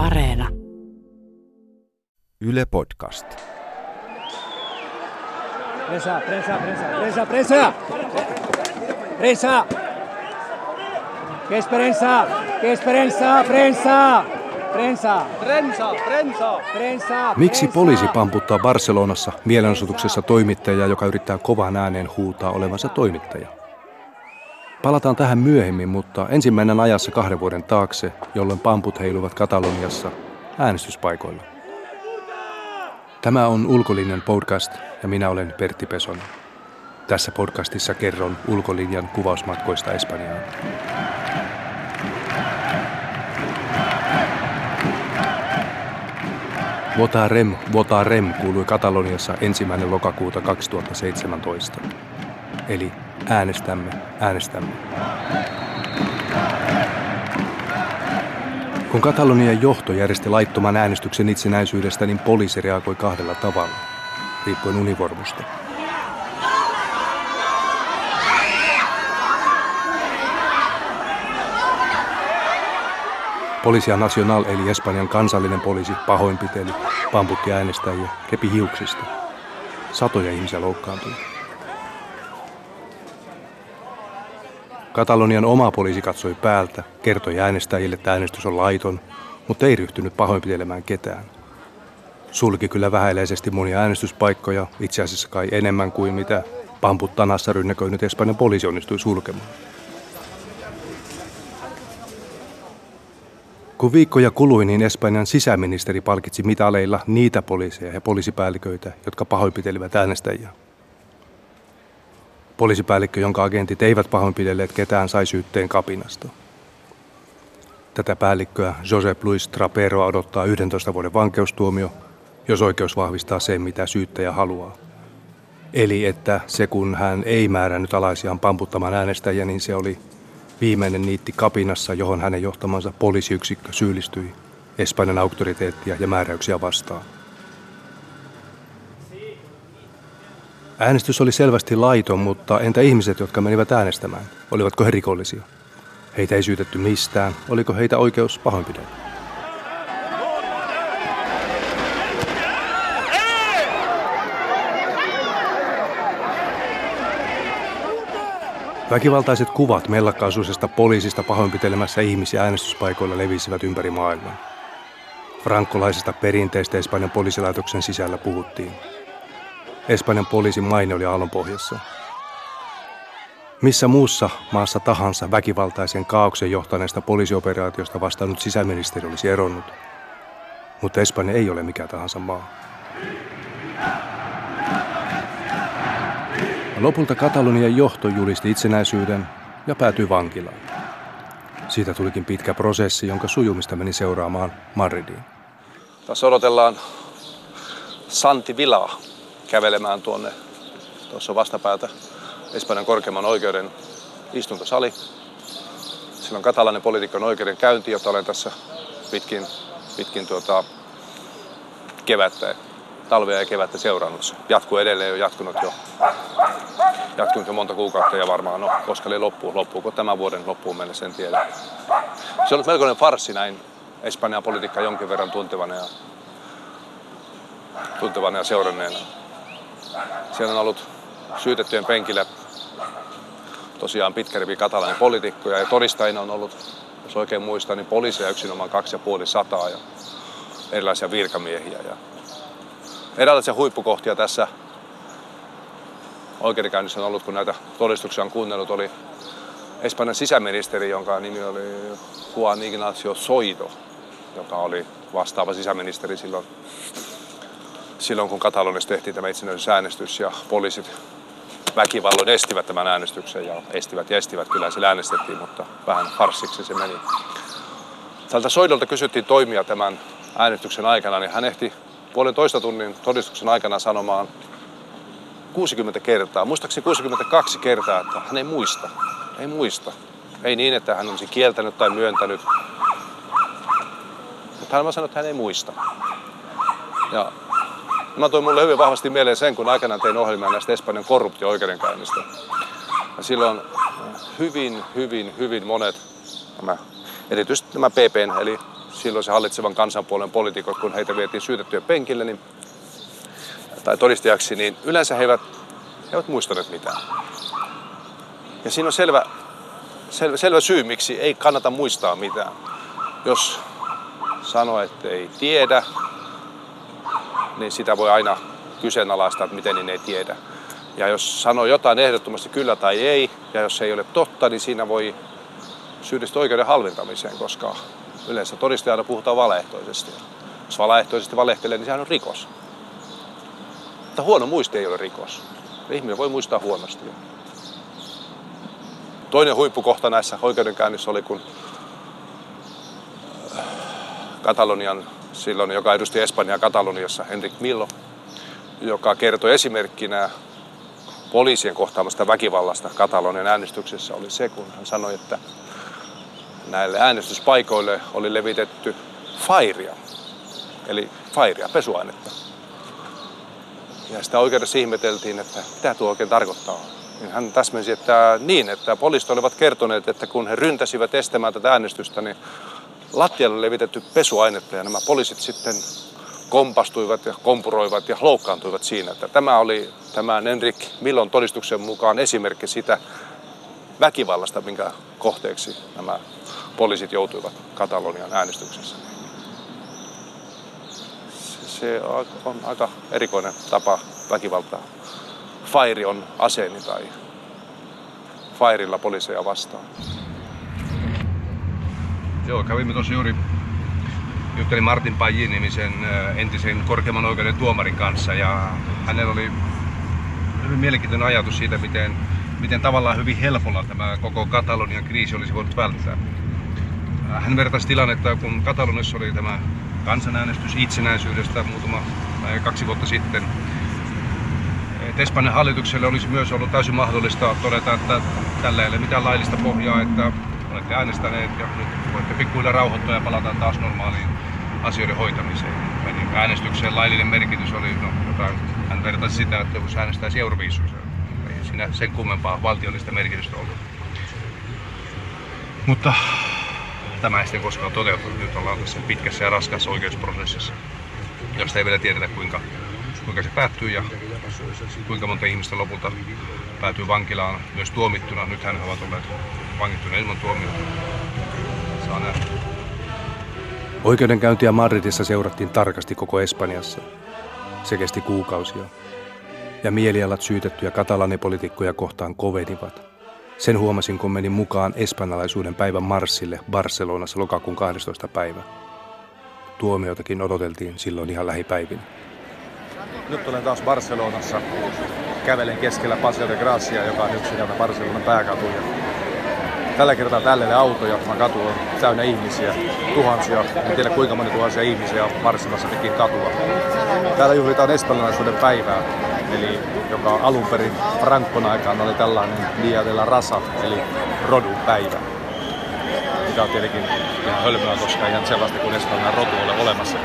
Areena. Yle Podcast. Prensa. Prensa. ¿Qué es prensa? ¿Qué es prensa? Prensa. Prensa. Prensa, prensa, prensa. Miksi poliisi pamputtaa Barcelonassa mielenosoituksessa toimittajaa, joka yrittää kovan ääneen huutaa olevansa toimittaja? Palataan tähän myöhemmin, mutta ensimmäinen ajassa kahden vuoden taakse, jolloin pamput heiluvat Kataloniassa äänestyspaikoilla. Tämä on Ulkolinjan podcast ja minä olen Pertti Pesonen. Tässä podcastissa kerron ulkolinjan kuvausmatkoista Espanjaan. Vota rem, vota rem kuului Kataloniassa ensimmäinen lokakuuta 2017. Eli äänestämme, äänestämme. Kun Katalonian johto järjesti laittoman äänestyksen itsenäisyydestä, niin poliisi reagoi kahdella tavalla, riippuen univormusta. Poliisia Nacional eli Espanjan kansallinen poliisi pahoinpiteli, pamputti äänestäjiä, repi hiuksista. Satoja ihmisiä loukkaantui. Katalonian oma poliisi katsoi päältä, kertoi äänestäjille, että äänestys on laiton, mutta ei ryhtynyt pahoinpitelemään ketään. Sulki kyllä vähäileisesti monia äänestyspaikkoja, itse asiassa kai enemmän kuin mitä pamput tanassa rynnäköinyt Espanjan poliisi onnistui sulkemaan. Kun viikkoja kului, niin Espanjan sisäministeri palkitsi mitaleilla niitä poliiseja ja poliisipäälliköitä, jotka pahoinpitelivät äänestäjiä. Poliisipäällikkö, jonka agentit eivät pahoinpidelleet ketään, sai syytteen kapinasta. Tätä päällikköä Josep Luis Trapero odottaa 11 vuoden vankeustuomio, jos oikeus vahvistaa sen, mitä syyttäjä haluaa. Eli että se kun hän ei määrännyt alaisiaan pamputtamaan äänestäjiä, niin se oli viimeinen niitti kapinassa, johon hänen johtamansa poliisiyksikkö syyllistyi Espanjan auktoriteettia ja määräyksiä vastaan. Äänestys oli selvästi laiton, mutta entä ihmiset, jotka menivät äänestämään? Olivatko he rikollisia? Heitä ei syytetty mistään. Oliko heitä oikeus pahoinpidellä? Väkivaltaiset kuvat mellakkaasuisesta poliisista pahoinpitelemässä ihmisiä äänestyspaikoilla levisivät ympäri maailmaa. Frankkolaisesta perinteistä Espanjan poliisilaitoksen sisällä puhuttiin. Espanjan poliisin maine oli aallonpohjassa. Missä muussa maassa tahansa väkivaltaisen kaauksen johtaneesta poliisioperaatiosta vastannut sisäministeri olisi eronnut. Mutta Espanja ei ole mikä tahansa maa. Lopulta Katalonian johto julisti itsenäisyyden ja päätyi vankilaan. Siitä tulikin pitkä prosessi, jonka sujumista meni seuraamaan Madridiin. Tässä odotellaan Santi Vilaa kävelemään tuonne tuossa vastapäätä Espanjan korkeimman oikeuden istuntosali. Sillä on katalainen poliitikon oikeuden käynti, jota olen tässä pitkin, pitkin tuota kevättä, talvea ja kevättä seurannut. Se jatkuu edelleen, on jatkunut jo, jatkunut jo monta kuukautta ja varmaan, no koska loppuu, loppuuko tämän vuoden loppuun mennessä, en tiedä. Se on ollut melkoinen farsi näin Espanjan politiikkaa jonkin verran tuntevana ja, tuntevana ja seuranneena. Siellä on ollut syytettyjen penkillä tosiaan pitkä rivi katalainen poliitikkoja ja todistajina on ollut, jos oikein muistan, niin poliiseja yksinomaan kaksi ja puoli sataa ja erilaisia virkamiehiä. Ja erilaisia huippukohtia tässä oikeudenkäynnissä on ollut, kun näitä todistuksia on kuunnellut, oli Espanjan sisäministeri, jonka nimi oli Juan Ignacio Soido, joka oli vastaava sisäministeri silloin silloin kun Katalonissa tehtiin tämä itsenäisyysäänestys ja poliisit väkivalloin estivät tämän äänestyksen ja estivät ja estivät, kyllä se äänestettiin, mutta vähän farssiksi se meni. Tältä Soidolta kysyttiin toimia tämän äänestyksen aikana, niin hän ehti puolentoista tunnin todistuksen aikana sanomaan 60 kertaa, muistaakseni 62 kertaa, että hän ei muista. Ei muista. Ei niin, että hän olisi kieltänyt tai myöntänyt. Mutta hän vaan sanoi, että hän ei muista. Ja Mä toin mulle hyvin vahvasti mieleen sen, kun aikanaan tein ohjelmia näistä Espanjan korruptio-oikeudenkäynnistä. Ja silloin hyvin, hyvin, hyvin monet, nämä, erityisesti nämä PPn, eli silloin se hallitsevan kansanpuolen poliitikot, kun heitä vietiin syytettyä penkille niin, tai todistajaksi, niin yleensä he eivät, he eivät muistaneet mitään. Ja siinä on selvä, selvä, selvä syy, miksi ei kannata muistaa mitään. Jos sanoo, että ei tiedä, niin sitä voi aina kyseenalaistaa, että miten niin ei tiedä. Ja jos sanoo jotain ehdottomasti kyllä tai ei, ja jos se ei ole totta, niin siinä voi syyllistyä oikeuden halventamiseen, koska yleensä todistajana puhutaan valeehtoisesti. Jos valeehtoisesti valehtelee, niin sehän on rikos. Mutta huono muisti ei ole rikos. Ihminen voi muistaa huonosti. Toinen huippukohta näissä oikeudenkäynnissä oli, kun äh, Katalonian silloin, joka edusti Espanjaa Kataloniassa, Henrik Millo, joka kertoi esimerkkinä poliisien kohtaamasta väkivallasta Katalonian äänestyksessä oli se, kun hän sanoi, että näille äänestyspaikoille oli levitetty fairia, eli fairia, pesuainetta. Ja sitä oikeudessa ihmeteltiin, että mitä tuo oikein tarkoittaa. Niin hän täsmensi, että niin, että poliisit olivat kertoneet, että kun he ryntäsivät estämään tätä äänestystä, niin lattialle levitetty pesuainetta ja nämä poliisit sitten kompastuivat ja kompuroivat ja loukkaantuivat siinä. Että tämä oli tämän Enrik Millon todistuksen mukaan esimerkki sitä väkivallasta, minkä kohteeksi nämä poliisit joutuivat Katalonian äänestyksessä. Se on aika erikoinen tapa väkivaltaa. Fairi on aseeni tai fairilla poliiseja vastaan. Joo, kävimme tuossa juuri juttelin Martin Pajin nimisen entisen korkeimman oikeuden tuomarin kanssa ja hänellä oli hyvin mielenkiintoinen ajatus siitä, miten, miten tavallaan hyvin helpolla tämä koko Katalonian kriisi olisi voinut välttää. Hän vertaisi tilannetta, kun Katalonissa oli tämä kansanäänestys itsenäisyydestä muutama kaksi vuotta sitten. Espanjan hallitukselle olisi myös ollut täysin mahdollista todeta, että tällä ei ole mitään laillista pohjaa, että olette äänestäneet ja nyt voitte pikkuilla rauhoittua ja palata taas normaaliin asioiden hoitamiseen. Eli äänestyksen laillinen merkitys oli no, jotain, hän vertaisi sitä, että jos äänestäisi Euroviisussa, ei siinä sen kummempaa valtiollista merkitystä ollut. Mutta tämä ei sitten koskaan toteutunut. Nyt ollaan tässä pitkässä ja raskaassa oikeusprosessissa, josta ei vielä tiedetä kuinka, kuinka se päättyy ja kuinka monta ihmistä lopulta päätyy vankilaan myös tuomittuna. Nythän he ovat olleet vangittuna ilman tuomiota. Saa nähdä. Oikeudenkäyntiä Madridissa seurattiin tarkasti koko Espanjassa. Se kesti kuukausia. Ja mielialat syytettyjä katalanipolitiikkoja kohtaan kovenivat. Sen huomasin, kun menin mukaan espanjalaisuuden päivän marssille Barcelonassa lokakuun 12. päivä. Tuomiotakin odoteltiin silloin ihan lähipäivinä. Nyt olen taas Barcelonassa. Kävelen keskellä Paseo de Gracia, joka on yksi näitä Barcelonan pääkatuja. Tällä kertaa tälle autoja, vaan katu on täynnä ihmisiä, tuhansia, en tiedä kuinka moni tuhansia ihmisiä on Barcelonassa tekin katua. Täällä juhlitaan espanjalaisuuden päivää, eli joka alun perin Frankon aikaan oli tällainen Dia de la Rasa, eli rodun päivä. Mikä on tietenkin ihan hölmöä, koska ihan sellaista kuin espanjalainen rotu ole olemassa.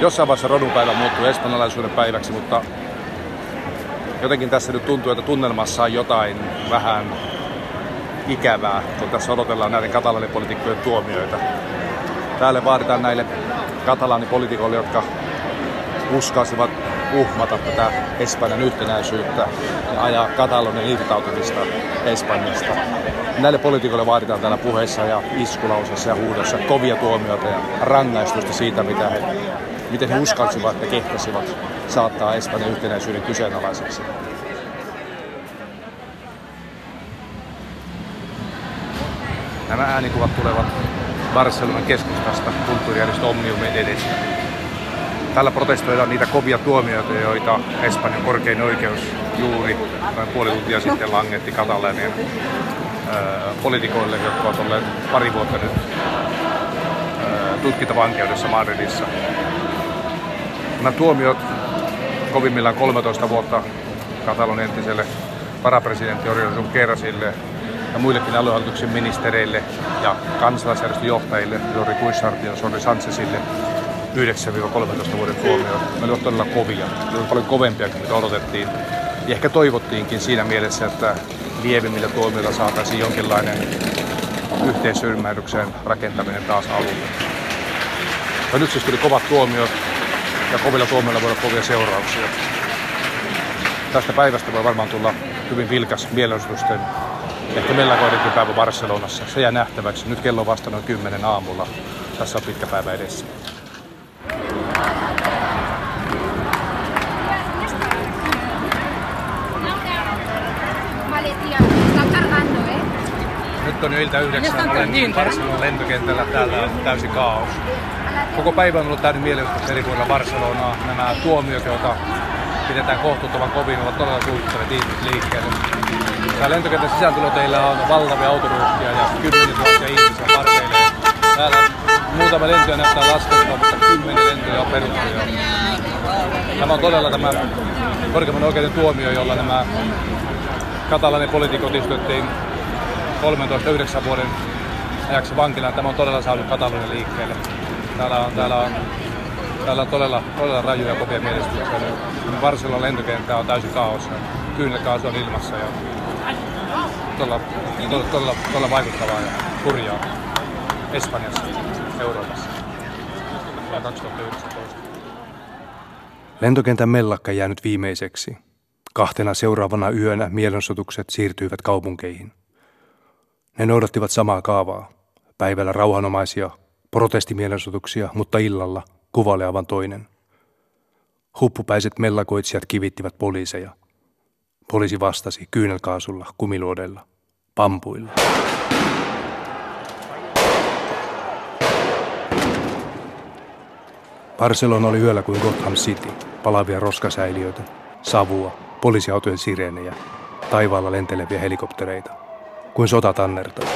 Jossain vaiheessa rodunpäivä muuttuu espanjalaisuuden päiväksi, mutta jotenkin tässä nyt tuntuu, että tunnelmassa on jotain vähän ikävää, kun tässä odotellaan näiden katalanipolitiikkojen tuomioita. Täällä vaaditaan näille katalanipolitiikoille, jotka uskalsivat uhmata tätä Espanjan yhtenäisyyttä ja ajaa Katalonian irtautumista Espanjasta. Näille poliitikoille vaaditaan täällä puheissa ja iskulausessa ja huudossa kovia tuomioita ja rangaistusta siitä, mitä he, miten he uskalsivat ja kehtasivat saattaa Espanjan yhtenäisyyden kyseenalaiseksi. Nämä äänikuvat tulevat Barcelonan keskustasta kulttuurijärjestö Omniumin edestä. Tällä protestoidaan niitä kovia tuomioita, joita Espanjan korkein oikeus juuri noin puoli tuntia sitten langetti Katalanian poliitikoille, jotka ovat olleet pari vuotta nyt tutkintavankeudessa Madridissa. Nämä tuomiot kovimmillaan 13 vuotta Katalon entiselle varapresidentti Oriol Junquerasille ja muillekin aluehallituksen ministereille ja kansalaisjärjestön johtajille, Jori Kuissart ja Sori Sanchezille 9-13 vuoden tuomioon. Ne olivat todella kovia. Ne olivat paljon kovempia kuin mitä odotettiin. Ja ehkä toivottiinkin siinä mielessä, että lievimmillä tuomioilla saataisiin jonkinlainen yhteisymmärryksen rakentaminen taas alulle. Ja nyt siis tuli kovat tuomiot ja kovilla tuomioilla voi olla kovia seurauksia. Tästä päivästä voi varmaan tulla hyvin vilkas mielenosoitusten ehkä mellakoidenkin päivä Barcelonassa. Se jää nähtäväksi. Nyt kello on vasta noin 10 aamulla. Tässä on pitkä päivä edessä. Nyt on jo ilta yhdeksän, olen Barcelonan lentokentällä, täällä on täysi kaos. Koko päivä on ollut täynnä mielenosoituksia eri puolilla Barcelonaa. Nämä tuomiot, joita pidetään kohtuuttoman kovin, ovat todella suuttaneet ihmiset liikkeelle. Täällä lentokentän sisääntuloteillä on valtavia autoruuhkia ja kymmeniä tuhansia ihmisiä parveilee. Täällä muutama lentoja näyttää laskettua, mutta kymmeniä lentoja on peruttu. Tämä on todella tämä korkeimman oikeuden tuomio, jolla nämä katalainen poliitikot istutettiin 13-9 vuoden ajaksi vankilaan. Tämä on todella saanut Katalonian liikkeelle. Täällä on, täällä on, täällä on todella, todella rajuja kovia mielestyksiä. Barcelona lentokenttä on täysin kaos. Kyynelkaasu on ilmassa ja todella, todella, todella, todella vaikuttavaa ja hurjaa Espanjassa, Euroopassa. 2019. Lentokentän mellakka jäänyt viimeiseksi. Kahtena seuraavana yönä mielenosoitukset siirtyivät kaupunkeihin. Ne noudattivat samaa kaavaa. Päivällä rauhanomaisia protestimielosoituksia, mutta illalla kuvailevan toinen. Huppupäiset mellakoitsijat kivittivät poliiseja. Poliisi vastasi kyynelkaasulla, kumiluodella, pampuilla. Barcelona oli yöllä kuin Gotham City, palavia roskasäiliöitä, savua, poliisiautojen sireenejä, taivaalla lenteleviä helikoptereita, kuin sotatannerta.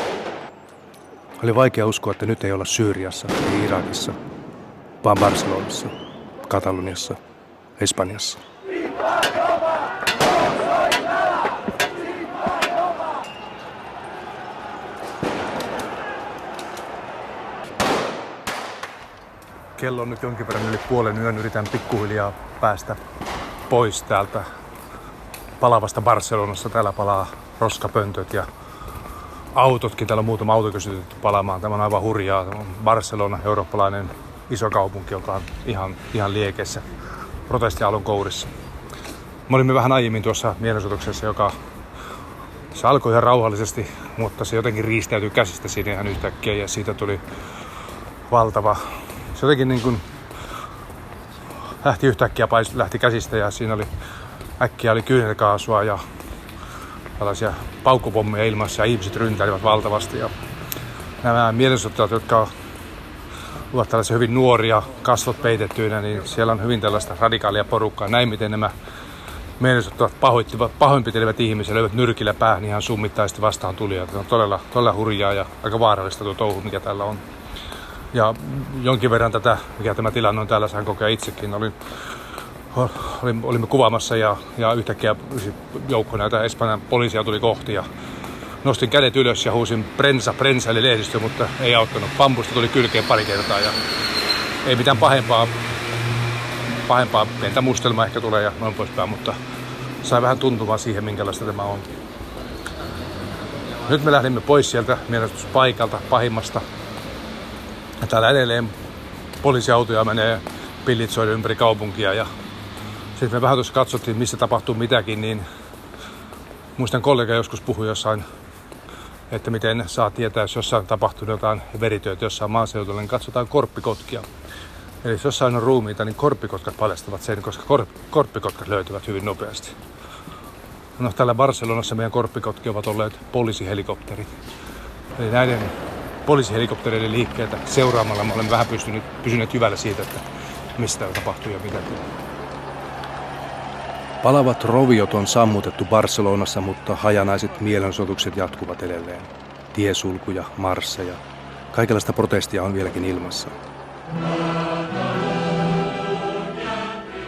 Oli vaikea uskoa, että nyt ei olla Syyriassa, ei Irakissa, vaan Barcelonassa, Kataloniassa, Espanjassa. Kello on nyt jonkin verran yli puolen yön. Yritän pikkuhiljaa päästä pois täältä palavasta Barcelonassa. Täällä palaa roskapöntöt ja autotkin. Täällä on muutama auto kysytetty palaamaan. Tämä on aivan hurjaa. Tämä on Barcelona, eurooppalainen iso kaupunki, joka on ihan, ihan liekessä protestialun kourissa. Me olimme vähän aiemmin tuossa mielenosoituksessa, joka se alkoi ihan rauhallisesti, mutta se jotenkin riistäytyi käsistä siinä ihan yhtäkkiä ja siitä tuli valtava. Se jotenkin niin kuin lähti yhtäkkiä lähti käsistä ja siinä oli äkkiä oli kyynelkaasua ja tällaisia paukkupommeja ilmassa ja ihmiset ryntäilivät valtavasti. Ja nämä mielenosoittajat, jotka ovat tällaisia hyvin nuoria, kasvot peitettyinä, niin siellä on hyvin tällaista radikaalia porukkaa. Näin miten nämä mielenosoittajat pahoittivat, pahoinpitelevät ihmisiä, löivät nyrkillä päähän ihan summittaisesti vastaan tulijoita. On todella, todella hurjaa ja aika vaarallista tuo touhu, mikä täällä on. Ja jonkin verran tätä, mikä tämä tilanne on täällä, sain kokea itsekin. Olin olimme kuvaamassa ja, ja yhtäkkiä joukko näitä Espanjan poliisia tuli kohti ja nostin kädet ylös ja huusin prensa, prensa eli lehdistö, mutta ei auttanut. Pampusta tuli kylkeen pari kertaa ja ei mitään pahempaa, pahempaa pientä mustelmaa ehkä tulee ja noin poispäin, mutta sai vähän tuntumaan siihen, minkälaista tämä on. Nyt me lähdimme pois sieltä paikalta pahimmasta. Täällä edelleen poliisiautoja menee pillitsoiden ympäri kaupunkia ja sitten me vähän tuossa katsottiin, missä tapahtuu mitäkin, niin muistan kollega joskus puhui jossain, että miten saa tietää, jos jossain tapahtuu jotain verityötä jossain maaseudulla, niin katsotaan korppikotkia. Eli jos jossain on ruumiita, niin korppikotkat paljastavat sen, koska kor- korppikotkat löytyvät hyvin nopeasti. No, täällä Barcelonassa meidän korppikotki ovat olleet poliisihelikopterit. Eli näiden poliisihelikoptereiden liikkeitä seuraamalla me olemme vähän pystynyt, pysyneet hyvällä siitä, että mistä tapahtuu ja mitä. Palavat roviot on sammutettu Barcelonassa, mutta hajanaiset mielenosoitukset jatkuvat edelleen. Tiesulkuja, marsseja. Kaikenlaista protestia on vieläkin ilmassa.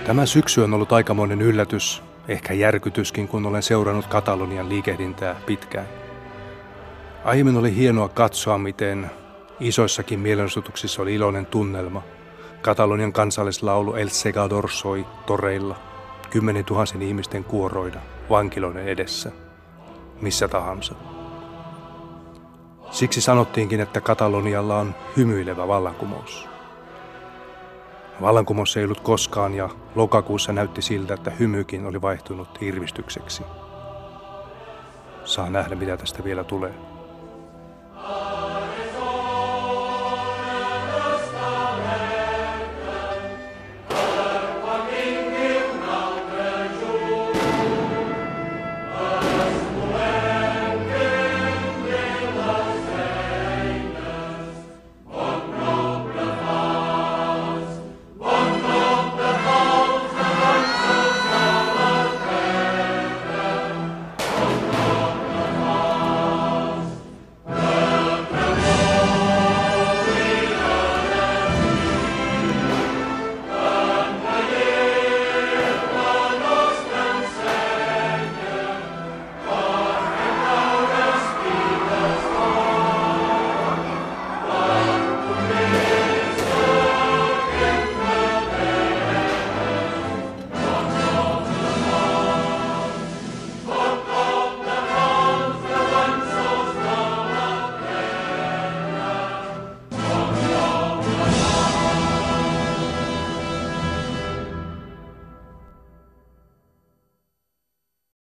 Tämä syksy on ollut aikamoinen yllätys, ehkä järkytyskin, kun olen seurannut Katalonian liikehdintää pitkään. Aiemmin oli hienoa katsoa, miten isoissakin mielenosoituksissa oli iloinen tunnelma. Katalonian kansallislaulu El Segador soi toreilla – kymmenen tuhansen ihmisten kuoroida vankiloiden edessä, missä tahansa. Siksi sanottiinkin, että Katalonialla on hymyilevä vallankumous. Vallankumous ei ollut koskaan ja lokakuussa näytti siltä, että hymykin oli vaihtunut irvistykseksi. Saa nähdä, mitä tästä vielä tulee.